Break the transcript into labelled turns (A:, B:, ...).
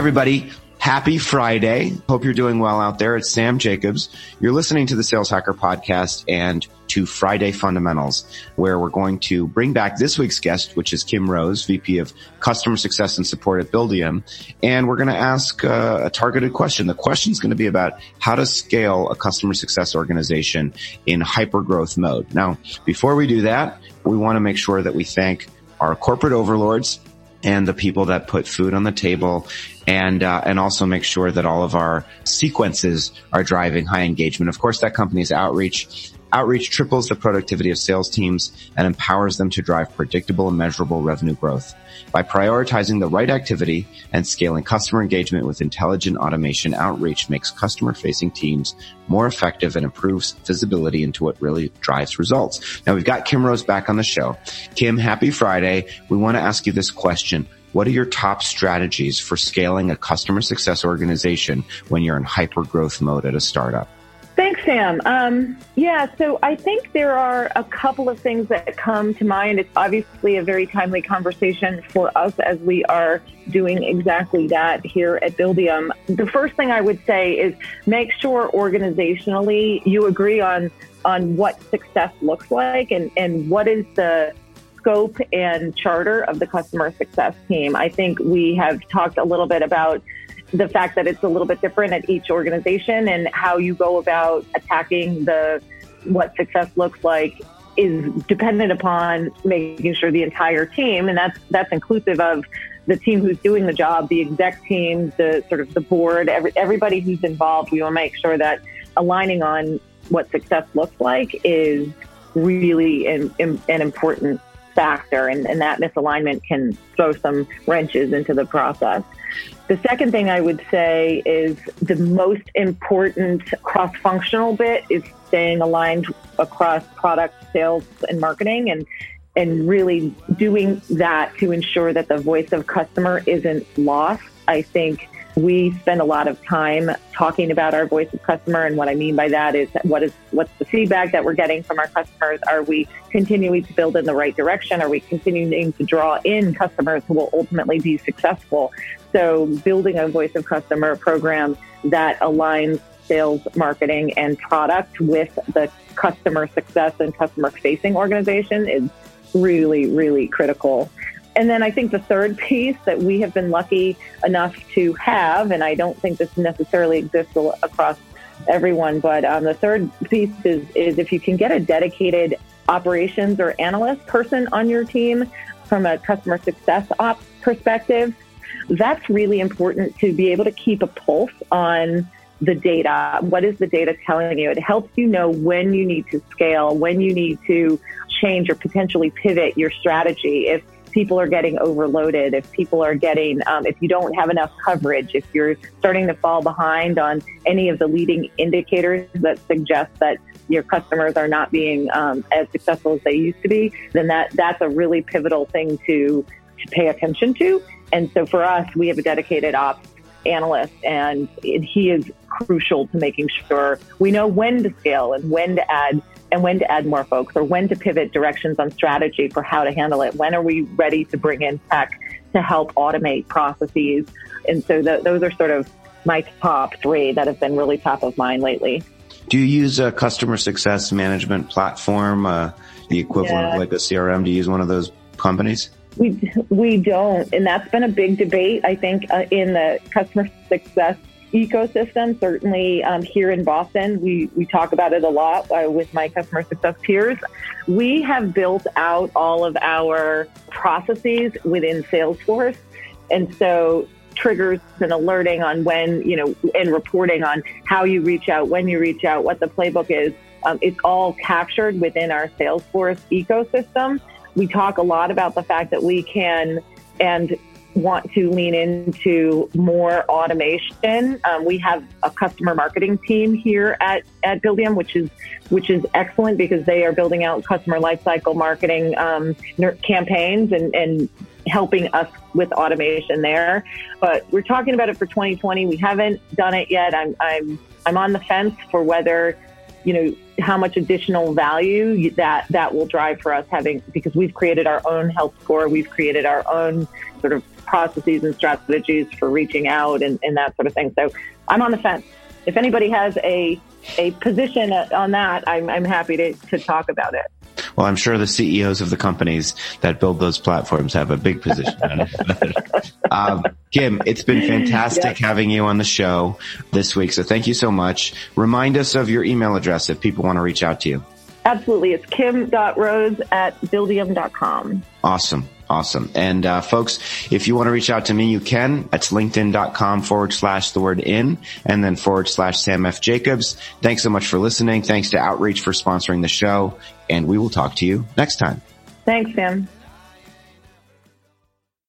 A: everybody. Happy Friday. Hope you're doing well out there. It's Sam Jacobs. You're listening to the Sales Hacker podcast and to Friday Fundamentals, where we're going to bring back this week's guest, which is Kim Rose, VP of Customer Success and Support at Buildium. And we're going to ask uh, a targeted question. The question is going to be about how to scale a customer success organization in hyper growth mode. Now, before we do that, we want to make sure that we thank our corporate overlords and the people that put food on the table and uh, and also make sure that all of our sequences are driving high engagement. Of course, that company's outreach. Outreach triples the productivity of sales teams and empowers them to drive predictable and measurable revenue growth. By prioritizing the right activity and scaling customer engagement with intelligent automation, Outreach makes customer facing teams more effective and improves visibility into what really drives results. Now we've got Kim Rose back on the show. Kim, happy Friday. We want to ask you this question. What are your top strategies for scaling a customer success organization when you're in hyper growth mode at a startup?
B: Thanks, Sam. Um, yeah, so I think there are a couple of things that come to mind. It's obviously a very timely conversation for us as we are doing exactly that here at Buildium. The first thing I would say is make sure organizationally you agree on on what success looks like and, and what is the scope and charter of the customer success team. I think we have talked a little bit about the fact that it's a little bit different at each organization and how you go about attacking the what success looks like is dependent upon making sure the entire team and that's that's inclusive of the team who's doing the job, the exec team, the sort of the board, every, everybody who's involved. We want to make sure that aligning on what success looks like is really an, an important factor, and, and that misalignment can throw some wrenches into the process. The second thing I would say is the most important cross functional bit is staying aligned across product, sales, and marketing and and really doing that to ensure that the voice of customer isn't lost. I think we spend a lot of time talking about our voice of customer, and what I mean by that is what is what's the feedback that we're getting from our customers? Are we continuing to build in the right direction? Are we continuing to draw in customers who will ultimately be successful? So, building a voice of customer program that aligns sales, marketing, and product with the customer success and customer facing organization is really, really critical. And then I think the third piece that we have been lucky enough to have, and I don't think this necessarily exists across everyone, but um, the third piece is, is if you can get a dedicated operations or analyst person on your team from a customer success ops perspective, that's really important to be able to keep a pulse on the data. What is the data telling you? It helps you know when you need to scale, when you need to change or potentially pivot your strategy. If people are getting overloaded, if people are getting, um, if you don't have enough coverage, if you're starting to fall behind on any of the leading indicators that suggest that your customers are not being um, as successful as they used to be, then that that's a really pivotal thing to to pay attention to. And so for us, we have a dedicated ops analyst, and he is crucial to making sure we know when to scale and when to add and when to add more folks or when to pivot directions on strategy for how to handle it. When are we ready to bring in tech to help automate processes? And so the, those are sort of my top three that have been really top of mind lately.
A: Do you use a customer success management platform, uh, the equivalent yeah. of like a CRM? Do you use one of those companies?
B: We we don't, and that's been a big debate. I think uh, in the customer success ecosystem. Certainly um, here in Boston, we, we talk about it a lot uh, with my customer success peers. We have built out all of our processes within Salesforce. And so triggers and alerting on when, you know, and reporting on how you reach out, when you reach out, what the playbook is. Um, it's all captured within our Salesforce ecosystem. We talk a lot about the fact that we can and want to lean into more automation. Um, we have a customer marketing team here at, at Buildium, which is which is excellent because they are building out customer lifecycle marketing um, campaigns and, and helping us with automation there. But we're talking about it for 2020. We haven't done it yet. I'm I'm I'm on the fence for whether you know, how much additional value that that will drive for us having because we've created our own health score, we've created our own sort of processes and strategies for reaching out and, and that sort of thing. So I'm on the fence. If anybody has a a position uh, on that, I'm, I'm happy to, to talk about it.
A: Well, I'm sure the CEOs of the companies that build those platforms have a big position on it. um, Kim, it's been fantastic having you on the show this week. So thank you so much. Remind us of your email address if people want to reach out to you.
B: Absolutely. It's kim.rose at buildium.com.
A: Awesome. Awesome. And uh, folks, if you want to reach out to me, you can. That's linkedin.com forward slash the word in and then forward slash Sam F. Jacobs. Thanks so much for listening. Thanks to Outreach for sponsoring the show. And we will talk to you next time.
B: Thanks, Sam.